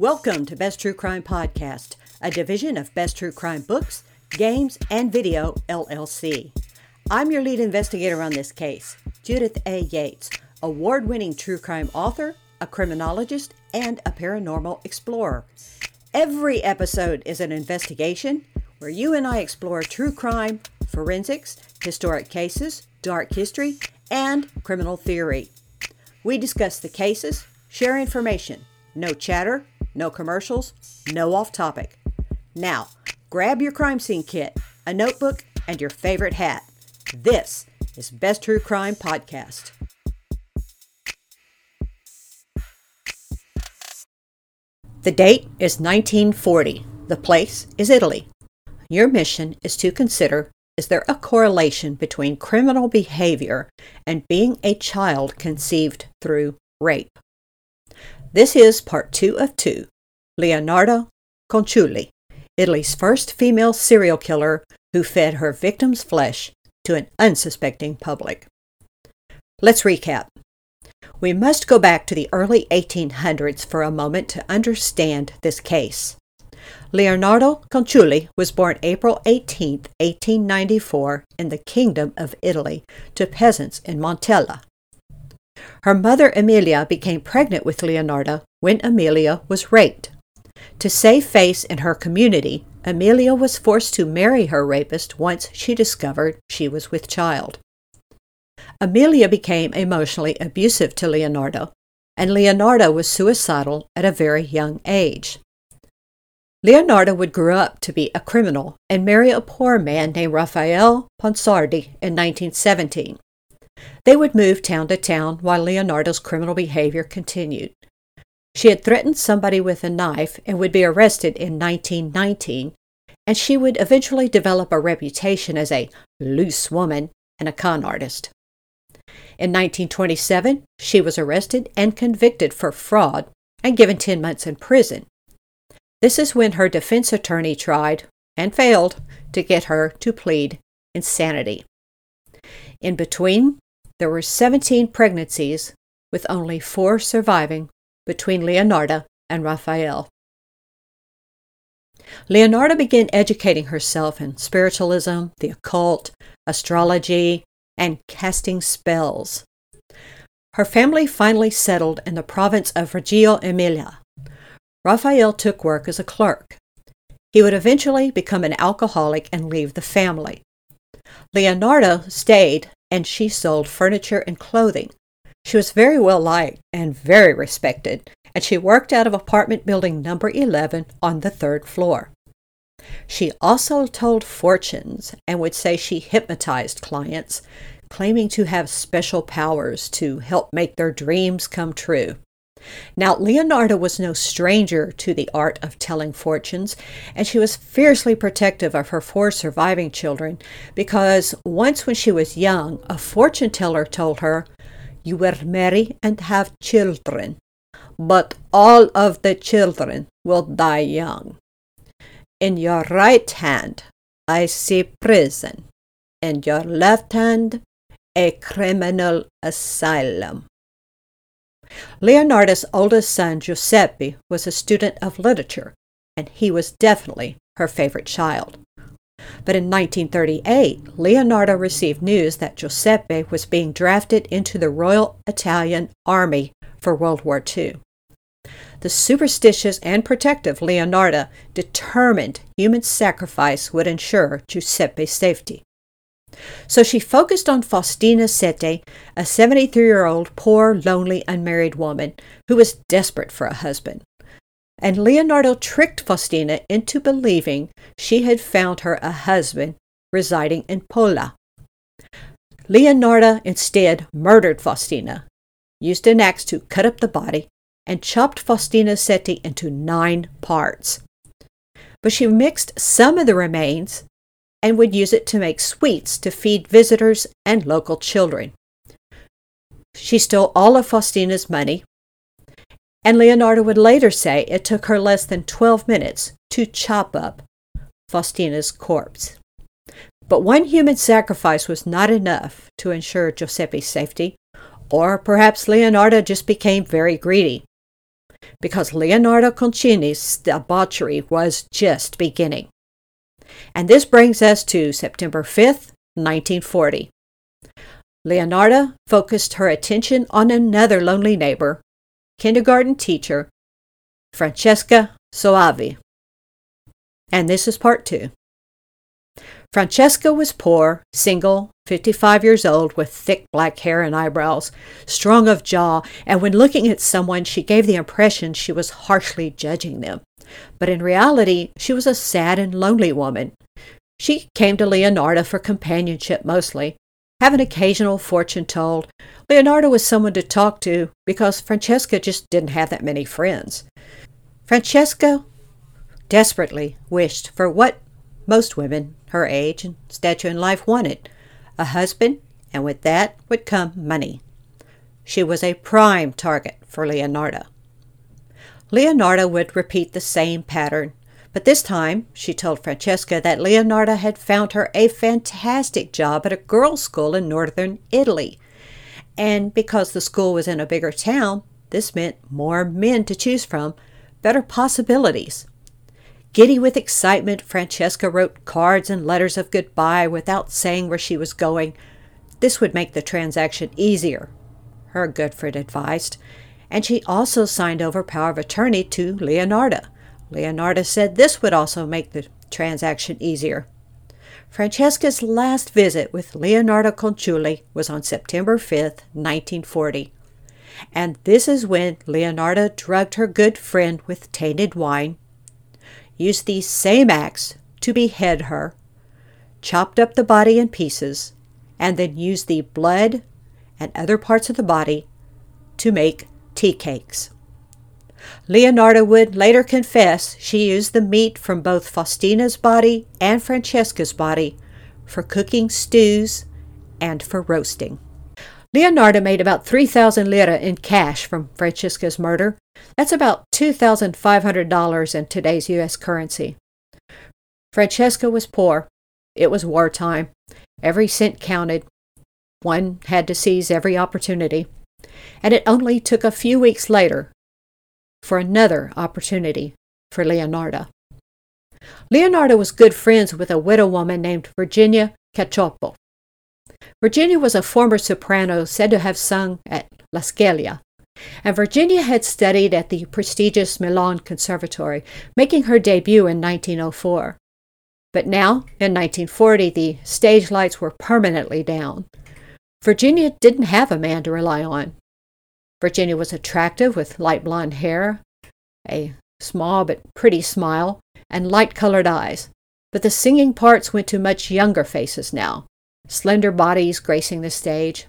Welcome to Best True Crime Podcast, a division of Best True Crime Books, Games, and Video LLC. I'm your lead investigator on this case, Judith A. Yates, award winning true crime author, a criminologist, and a paranormal explorer. Every episode is an investigation where you and I explore true crime, forensics, historic cases, dark history, and criminal theory. We discuss the cases, share information, no chatter, no commercials, no off topic. Now, grab your crime scene kit, a notebook, and your favorite hat. This is Best True Crime Podcast. The date is 1940. The place is Italy. Your mission is to consider is there a correlation between criminal behavior and being a child conceived through rape? This is part two of two. Leonarda Cianciulli, Italy's first female serial killer who fed her victim's flesh to an unsuspecting public. Let's recap. We must go back to the early 1800s for a moment to understand this case. Leonarda Cianciulli was born April 18, 1894, in the Kingdom of Italy to peasants in Montella, her mother Emilia became pregnant with Leonarda when Emilia was raped. To save face in her community, Emilia was forced to marry her rapist once she discovered she was with child. Emilia became emotionally abusive to Leonarda, and Leonarda was suicidal at a very young age. Leonarda would grow up to be a criminal and marry a poor man named Raphael Ponsardi in 1917. They would move town to town while Leonarda's criminal behavior continued. She had threatened somebody with a knife and would be arrested in 1919, and she would eventually develop a reputation as a loose woman and a con artist. In 1927, she was arrested and convicted for fraud and given 10 months in prison. This is when her defense attorney tried, and failed, to get her to plead insanity. In between, there were 17 pregnancies, with only four surviving between Leonarda and Raphael. Leonarda began educating herself in spiritualism, the occult, astrology, and casting spells. Her family finally settled in the province of Reggio Emilia. Raphael took work as a clerk. He would eventually become an alcoholic and leave the family. Leonarda stayed and she sold furniture and clothing. She was very well liked and very respected, and she worked out of apartment building number 11 on the third floor. She also told fortunes and would say she hypnotized clients, claiming to have special powers to help make their dreams come true. Now, Leonarda was no stranger to the art of telling fortunes, and she was fiercely protective of her four surviving children because once when she was young, a fortune teller told her, You will marry and have children, but all of the children will die young. In your right hand, I see prison, in your left hand, a criminal asylum. Leonarda's oldest son, Giuseppe, was a student of literature, and he was definitely her favorite child. But in 1938, Leonarda received news that Giuseppe was being drafted into the Royal Italian Army for World War II. The superstitious and protective Leonarda determined human sacrifice would ensure Giuseppe's safety. So she focused on Faustina Setti, a 73 year old, poor, lonely, unmarried woman who was desperate for a husband. And Leonarda tricked Faustina into believing she had found her a husband residing in Pola. Leonarda instead murdered Faustina, used an axe to cut up the body, and chopped Faustina Setti into nine parts. But she mixed some of the remains and would use it to make sweets to feed visitors and local children. She stole all of Faustina's money, and Leonarda would later say it took her less than 12 minutes to chop up Faustina's corpse. But one human sacrifice was not enough to ensure Giuseppe's safety, or perhaps Leonarda just became very greedy. because Leonarda Cianciulli's debauchery was just beginning. And this brings us to September 5th, 1940. Leonarda focused her attention on another lonely neighbor, kindergarten teacher, Francesca Soavi. And this is part two. Francesca was poor, single, 55 years old, with thick black hair and eyebrows, strong of jaw, and when looking at someone, she gave the impression she was harshly judging them. But in reality, she was a sad and lonely woman. She came to Leonarda for companionship mostly, have an occasional fortune told. Leonarda was someone to talk to because Francesca just didn't have that many friends. Francesca desperately wished for what most women her age and stature in life wanted a husband, and with that would come money. She was a prime target for Leonarda. Leonarda would repeat the same pattern, but this time she told Francesca that Leonarda had found her a fantastic job at a girls' school in northern Italy. And because the school was in a bigger town, this meant more men to choose from, better possibilities. Giddy with excitement, Francesca wrote cards and letters of goodbye without saying where she was going. This would make the transaction easier, her good friend advised, and she also signed over power of attorney to Leonarda. Leonarda said this would also make the transaction easier. Francesca's last visit with Leonarda Cianciulli was on September 5, 1940. And this is when Leonarda drugged her good friend with tainted wine used these same axe to behead her, chopped up the body in pieces, and then used the blood and other parts of the body to make tea cakes. Leonarda would later confess she used the meat from both Faustina's body and Francesca's body for cooking stews and for roasting. Leonarda made about 3,000 lira in cash from Francesca's murder that's about $2,500 in today's U.S. currency. Francesca was poor. It was wartime. Every cent counted. One had to seize every opportunity. And it only took a few weeks later for another opportunity for Leonarda. Leonarda was good friends with a widow woman named Virginia Cacioppo. Virginia was a former soprano said to have sung at La Scala, and Virginia had studied at the prestigious Milan Conservatory, making her debut in 1904. But now, in 1940, the stage lights were permanently down. Virginia didn't have a man to rely on. Virginia was attractive with light blonde hair, a small but pretty smile, and light colored eyes. But the singing parts went to much younger faces now, slender bodies gracing the stage,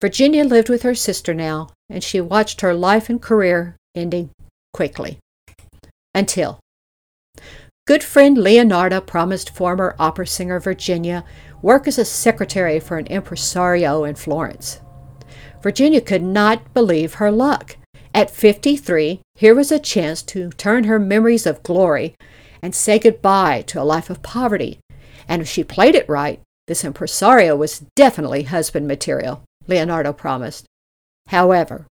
Virginia lived with her sister now, and she watched her life and career ending quickly. Until good friend Leonarda promised former opera singer Virginia work as a secretary for an impresario in Florence. Virginia could not believe her luck. At 53, here was a chance to turn her memories of glory and say goodbye to a life of poverty. And if she played it right, this impresario was definitely husband material. Leonarda promised. However,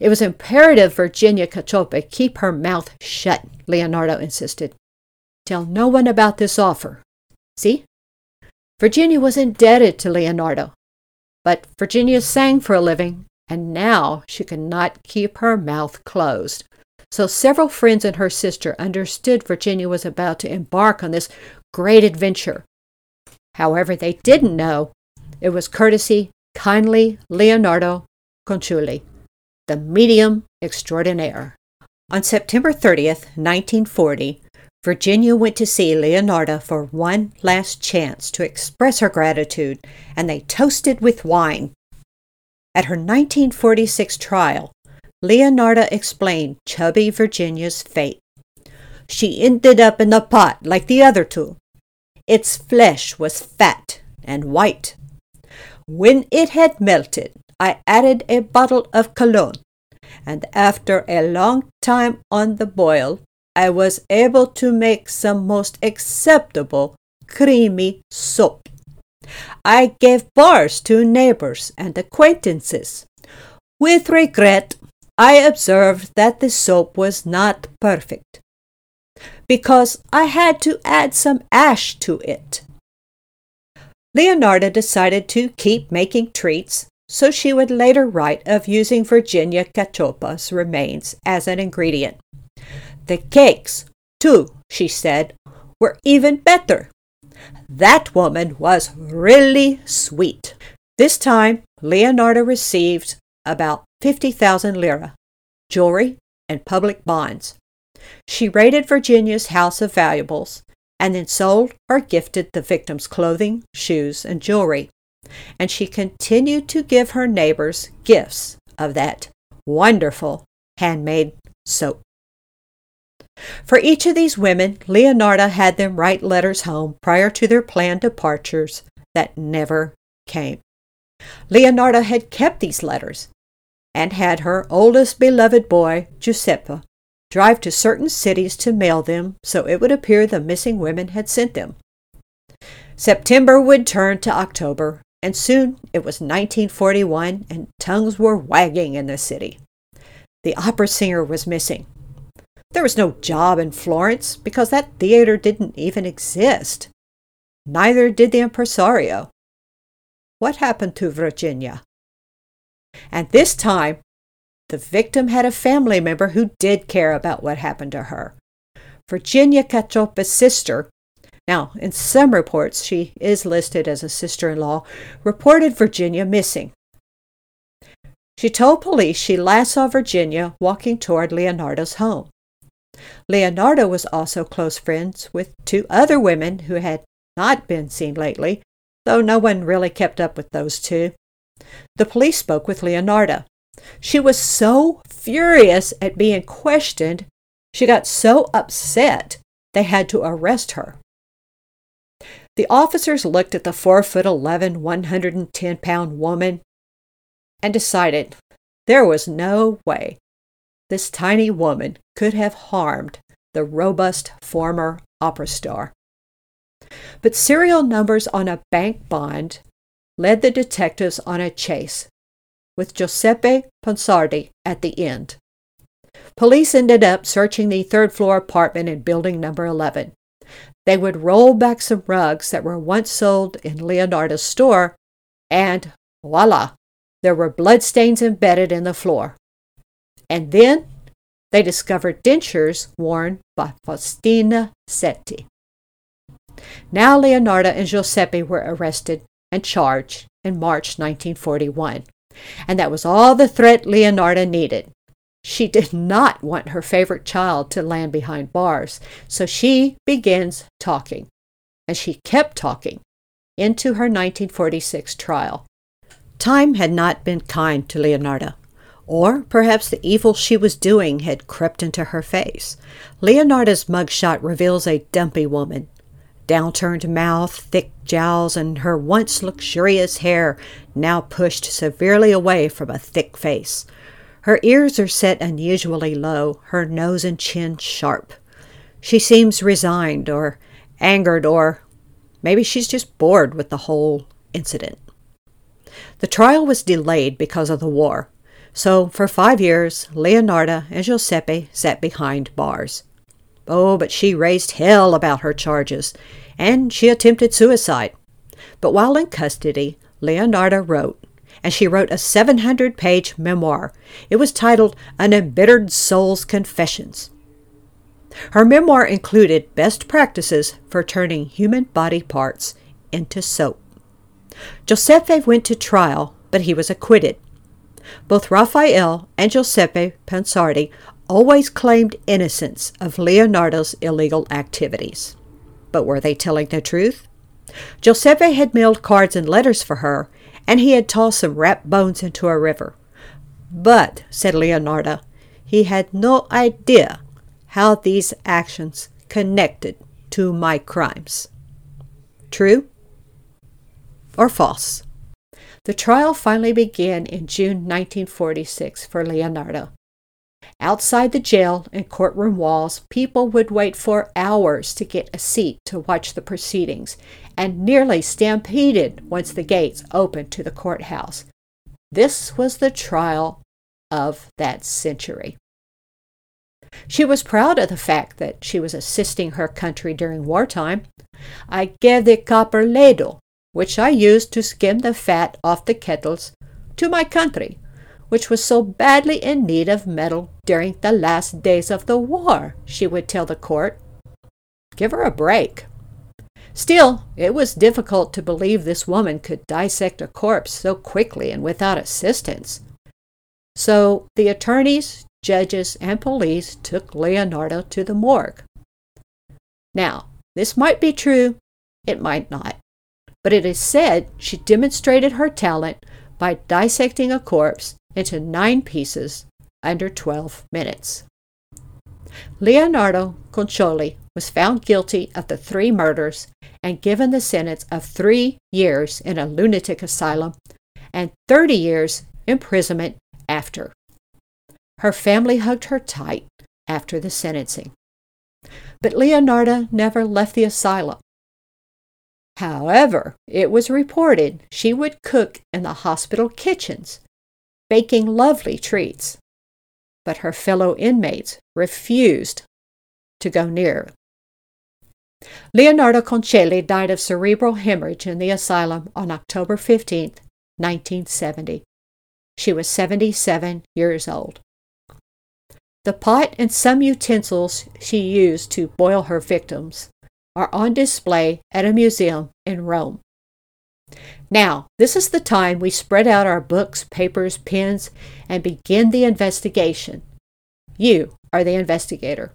it was imperative Virginia Cacioppo keep her mouth shut, Leonarda insisted. Tell no one about this offer. See? Virginia was indebted to Leonarda. But Virginia sang for a living, and now she could not keep her mouth closed. So several friends and her sister understood Virginia was about to embark on this great adventure. However, they didn't know it was courtesy kindly Leonarda Cianciulli, the medium extraordinaire. On September 30th, 1940, Virginia went to see Leonarda for one last chance to express her gratitude, and they toasted with wine. At her 1946 trial, Leonarda explained chubby Virginia's fate. She ended up in the pot like the other two. Its flesh was fat and white when it had melted, I added a bottle of cologne, and after a long time on the boil, I was able to make some most acceptable creamy soap. I gave bars to neighbors and acquaintances. With regret, I observed that the soap was not perfect because I had to add some ash to it. Leonarda decided to keep making treats, so she would later write of using Virginia Cacioppo's remains as an ingredient. The cakes, too, she said, were even better. That woman was really sweet. This time, Leonarda received about 50,000 lira, jewelry, and public bonds. She raided Virginia's house of valuables and then sold or gifted the victims clothing, shoes, and jewelry. And she continued to give her neighbors gifts of that wonderful handmade soap. For each of these women, Leonarda had them write letters home prior to their planned departures that never came. Leonarda had kept these letters and had her oldest beloved boy, Giuseppe, drive to certain cities to mail them so it would appear the missing women had sent them. September would turn to October, and soon it was 1941 and tongues were wagging in the city. The opera singer was missing. There was no job in Florence because that theater didn't even exist. Neither did the impresario. What happened to Virginia? And this time, the victim had a family member who did care about what happened to her. Virginia Cacioppo's sister, now in some reports she is listed as a sister in law, reported Virginia missing. She told police she last saw Virginia walking toward Leonarda's home. Leonarda was also close friends with two other women who had not been seen lately, though no one really kept up with those two. The police spoke with Leonarda. She was so furious at being questioned, she got so upset they had to arrest her. The officers looked at the 4 foot 11, 110 pound woman and decided there was no way this tiny woman could have harmed the robust former opera star. But serial numbers on a bank bond led the detectives on a chase with Giuseppe Ponsardi at the end. Police ended up searching the third floor apartment in building number 11. They would roll back some rugs that were once sold in Leonarda's store, and voila, there were bloodstains embedded in the floor. And then they discovered dentures worn by Faustina Setti. Now Leonarda and Giuseppe were arrested and charged in March 1941. And that was all the threat Leonarda needed. She did not want her favorite child to land behind bars, so she begins talking. And she kept talking into her 1946 trial. Time had not been kind to Leonarda, or perhaps the evil she was doing had crept into her face. Leonarda's mugshot reveals a dumpy woman, downturned mouth, thick jowls, and her once luxurious hair now pushed severely away from a thick face. Her ears are set unusually low, her nose and chin sharp. She seems resigned or angered, or maybe she's just bored with the whole incident. The trial was delayed because of the war, so for five years, Leonarda and Giuseppe sat behind bars. Oh, but she raised hell about her charges, and she attempted suicide. But while in custody, Leonarda wrote, and she wrote a 700 page memoir. It was titled An Embittered Soul's Confessions. Her memoir included best practices for turning human body parts into soap. Giuseppe went to trial, but he was acquitted. Both Raphael and Giuseppe Ponsardi always claimed innocence of Leonarda's illegal activities. But were they telling the truth? Giuseppe had mailed cards and letters for her, and he had tossed some wrapped bones into a river. But, said Leonarda, he had no idea how these actions connected to my crimes. True or false? The trial finally began in June 1946 for Leonarda. Outside the jail and courtroom walls, people would wait for hours to get a seat to watch the proceedings and nearly stampeded once the gates opened to the courthouse. This was the trial of that century. She was proud of the fact that she was assisting her country during wartime. I gave the copper ladle, which I used to skim the fat off the kettles, to my country, which was so badly in need of metal during the last days of the war, she would tell the court. Give her a break. Still, it was difficult to believe this woman could dissect a corpse so quickly and without assistance. So the attorneys, judges, and police took Leonarda to the morgue. Now, this might be true, it might not, but it is said she demonstrated her talent by dissecting a corpse into nine pieces under 12 minutes. Leonarda Cianciulli was found guilty of the three murders and given the sentence of three years in a lunatic asylum and 30 years imprisonment after. Her family hugged her tight after the sentencing. But Leonarda never left the asylum. However, it was reported she would cook in the hospital kitchens, baking lovely treats. But her fellow inmates refused to go near. Leonarda Cianciulli died of cerebral hemorrhage in the asylum on October 15, 1970. She was 77 years old. The pot and some utensils she used to boil her victims are on display at a museum in Rome. Now, this is the time we spread out our books, papers, pens, and begin the investigation. You are the investigator.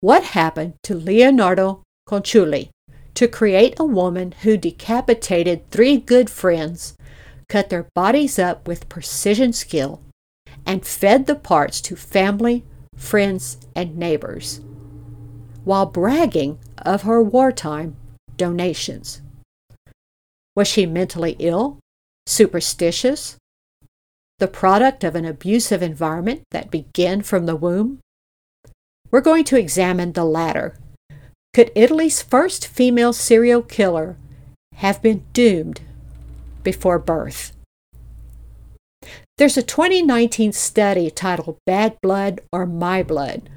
What happened to Leonarda Cianciulli to create a woman who decapitated three good friends, cut their bodies up with precision skill, and fed the parts to family, friends, and neighbors, while bragging of her wartime donations. Was she mentally ill, superstitious, the product of an abusive environment that began from the womb? We're going to examine the latter. Could Italy's first female serial killer have been doomed before birth? There's a 2019 study titled Bad Blood or My Blood,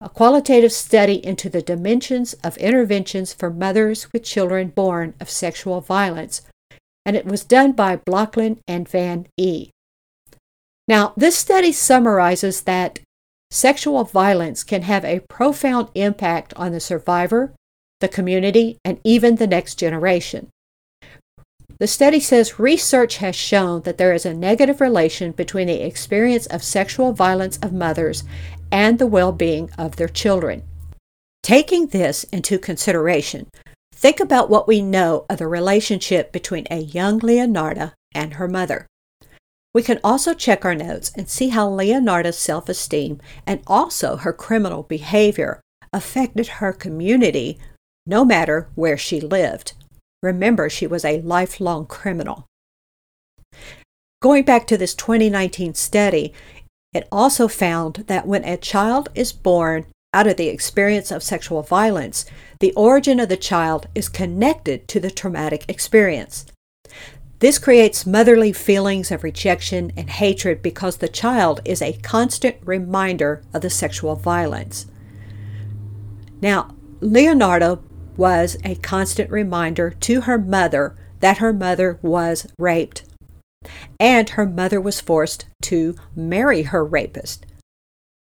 a qualitative study into the dimensions of interventions for mothers with children born of sexual violence, and it was done by Blokland and Van E. Now, this study summarizes that sexual violence can have a profound impact on the survivor, the community, and even the next generation. The study says research has shown that there is a negative relation between the experience of sexual violence of mothers and the well being of their children. Taking this into consideration, think about what we know of the relationship between a young Leonarda and her mother. We can also check our notes and see how Leonarda's self esteem and also her criminal behavior affected her community no matter where she lived. Remember, she was a lifelong criminal. Going back to this 2019 study, it also found that when a child is born out of the experience of sexual violence, the origin of the child is connected to the traumatic experience. This creates motherly feelings of rejection and hatred because the child is a constant reminder of the sexual violence. Now, Leonarda was a constant reminder to her mother that her mother was raped. And her mother was forced to marry her rapist.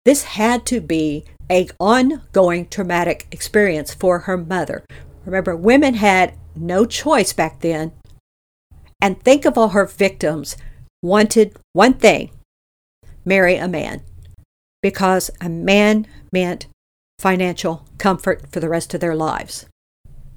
This had to be an ongoing traumatic experience for her mother. Remember, women had no choice back then. And think of all her victims wanted one thing marry a man. Because a man meant financial comfort for the rest of their lives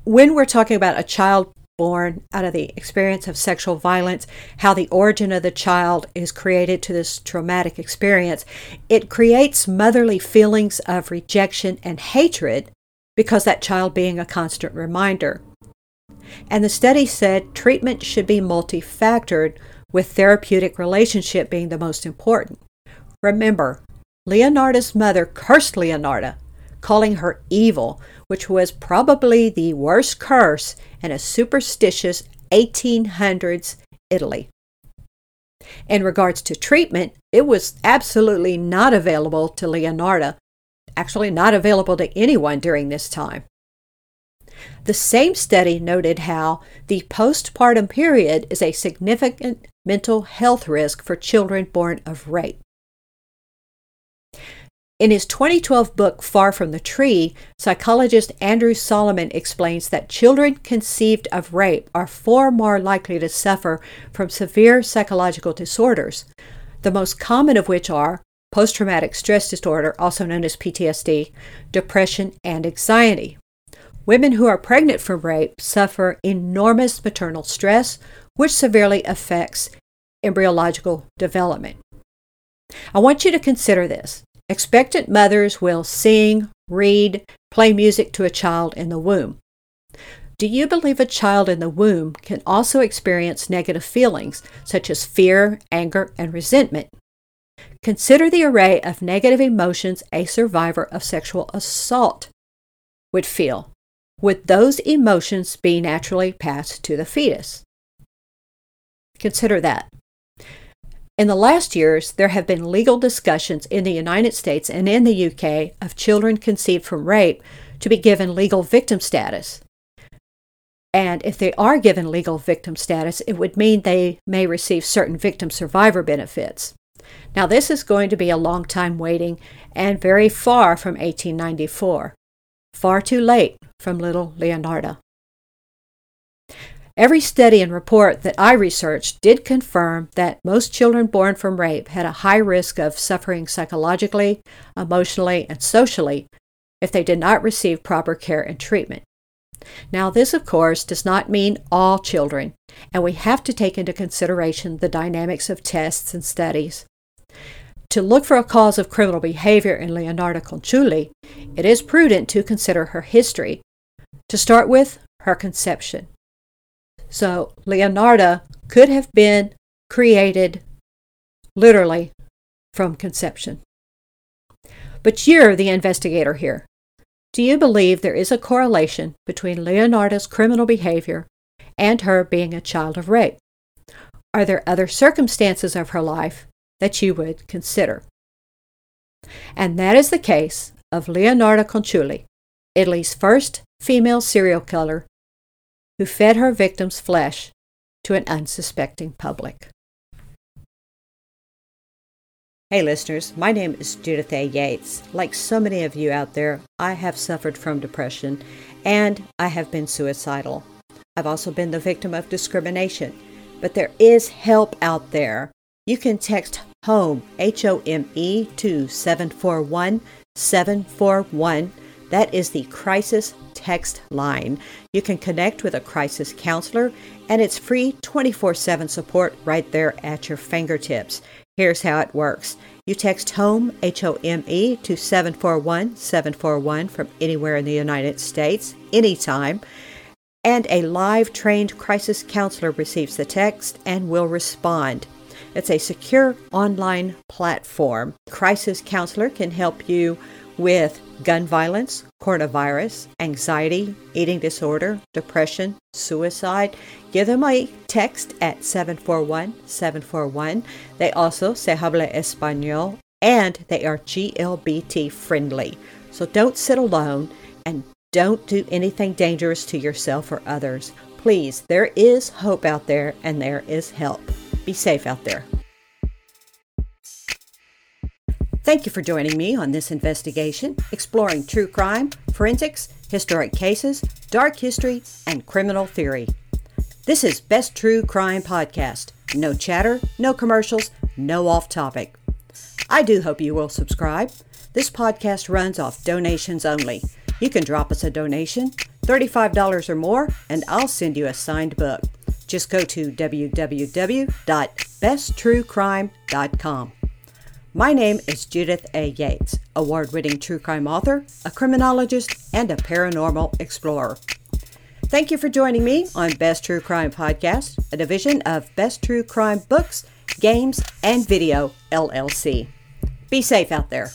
when we're talking about a child born out of the experience of sexual violence, how the origin of the child is created to this traumatic experience, it creates motherly feelings of rejection and hatred because that child being a constant reminder. And the study said treatment should be multifactored, with therapeutic relationship being the most important. Remember, Leonarda's mother cursed Leonarda calling her evil, which was probably the worst curse in a superstitious 1800s Italy. In regards to treatment, it was absolutely not available to Leonarda, actually, not available to anyone during this time. The same study noted how the postpartum period is a significant mental health risk for children born of rape. In his 2012 book, Far from the Tree, psychologist Andrew Solomon explains that children conceived of rape are far more likely to suffer from severe psychological disorders, the most common of which are post traumatic stress disorder, also known as PTSD, depression, and anxiety. Women who are pregnant from rape suffer enormous maternal stress, which severely affects embryological development. I want you to consider this. Expectant mothers will sing, read, play music to a child in the womb. Do you believe a child in the womb can also experience negative feelings such as fear, anger, and resentment? Consider the array of negative emotions a survivor of sexual assault would feel. Would those emotions be naturally passed to the fetus? Consider that. In the last years, there have been legal discussions in the United States and in the UK of children conceived from rape to be given legal victim status. And if they are given legal victim status, it would mean they may receive certain victim survivor benefits. Now, this is going to be a long time waiting and very far from 1894. Far too late from little Leonarda. Every study and report that I researched did confirm that most children born from rape had a high risk of suffering psychologically, emotionally, and socially if they did not receive proper care and treatment. Now, this, of course, does not mean all children, and we have to take into consideration the dynamics of tests and studies. To look for a cause of criminal behavior in Leonarda Cianciulli, it is prudent to consider her history. To start with, her conception. So Leonarda could have been created literally from conception. But you're the investigator here. Do you believe there is a correlation between Leonarda's criminal behavior and her being a child of rape? Are there other circumstances of her life that you would consider? And that is the case of Leonarda Cianciulli, Italy's first female serial killer who fed her victim's flesh to an unsuspecting public. Hey, listeners, my name is Judith A. Yates. Like so many of you out there, I have suffered from depression and I have been suicidal. I've also been the victim of discrimination, but there is help out there. You can text HOME, H O M E, to 741 741. That is the crisis text line. You can connect with a crisis counselor, and it's free 24 7 support right there at your fingertips. Here's how it works you text HOME, H O M E, to 741 741 from anywhere in the United States, anytime. And a live trained crisis counselor receives the text and will respond. It's a secure online platform. Crisis counselor can help you with gun violence, coronavirus, anxiety, eating disorder, depression, suicide, give them a text at 741 741. They also se habla español and they are GLBT friendly. So don't sit alone and don't do anything dangerous to yourself or others. Please, there is hope out there and there is help. Be safe out there. Thank you for joining me on this investigation exploring true crime, forensics, historic cases, dark history, and criminal theory. This is Best True Crime Podcast. No chatter, no commercials, no off topic. I do hope you will subscribe. This podcast runs off donations only. You can drop us a donation, $35 or more, and I'll send you a signed book. Just go to www.besttruecrime.com. My name is Judith A. Yates, award winning true crime author, a criminologist, and a paranormal explorer. Thank you for joining me on Best True Crime Podcast, a division of Best True Crime Books, Games, and Video, LLC. Be safe out there.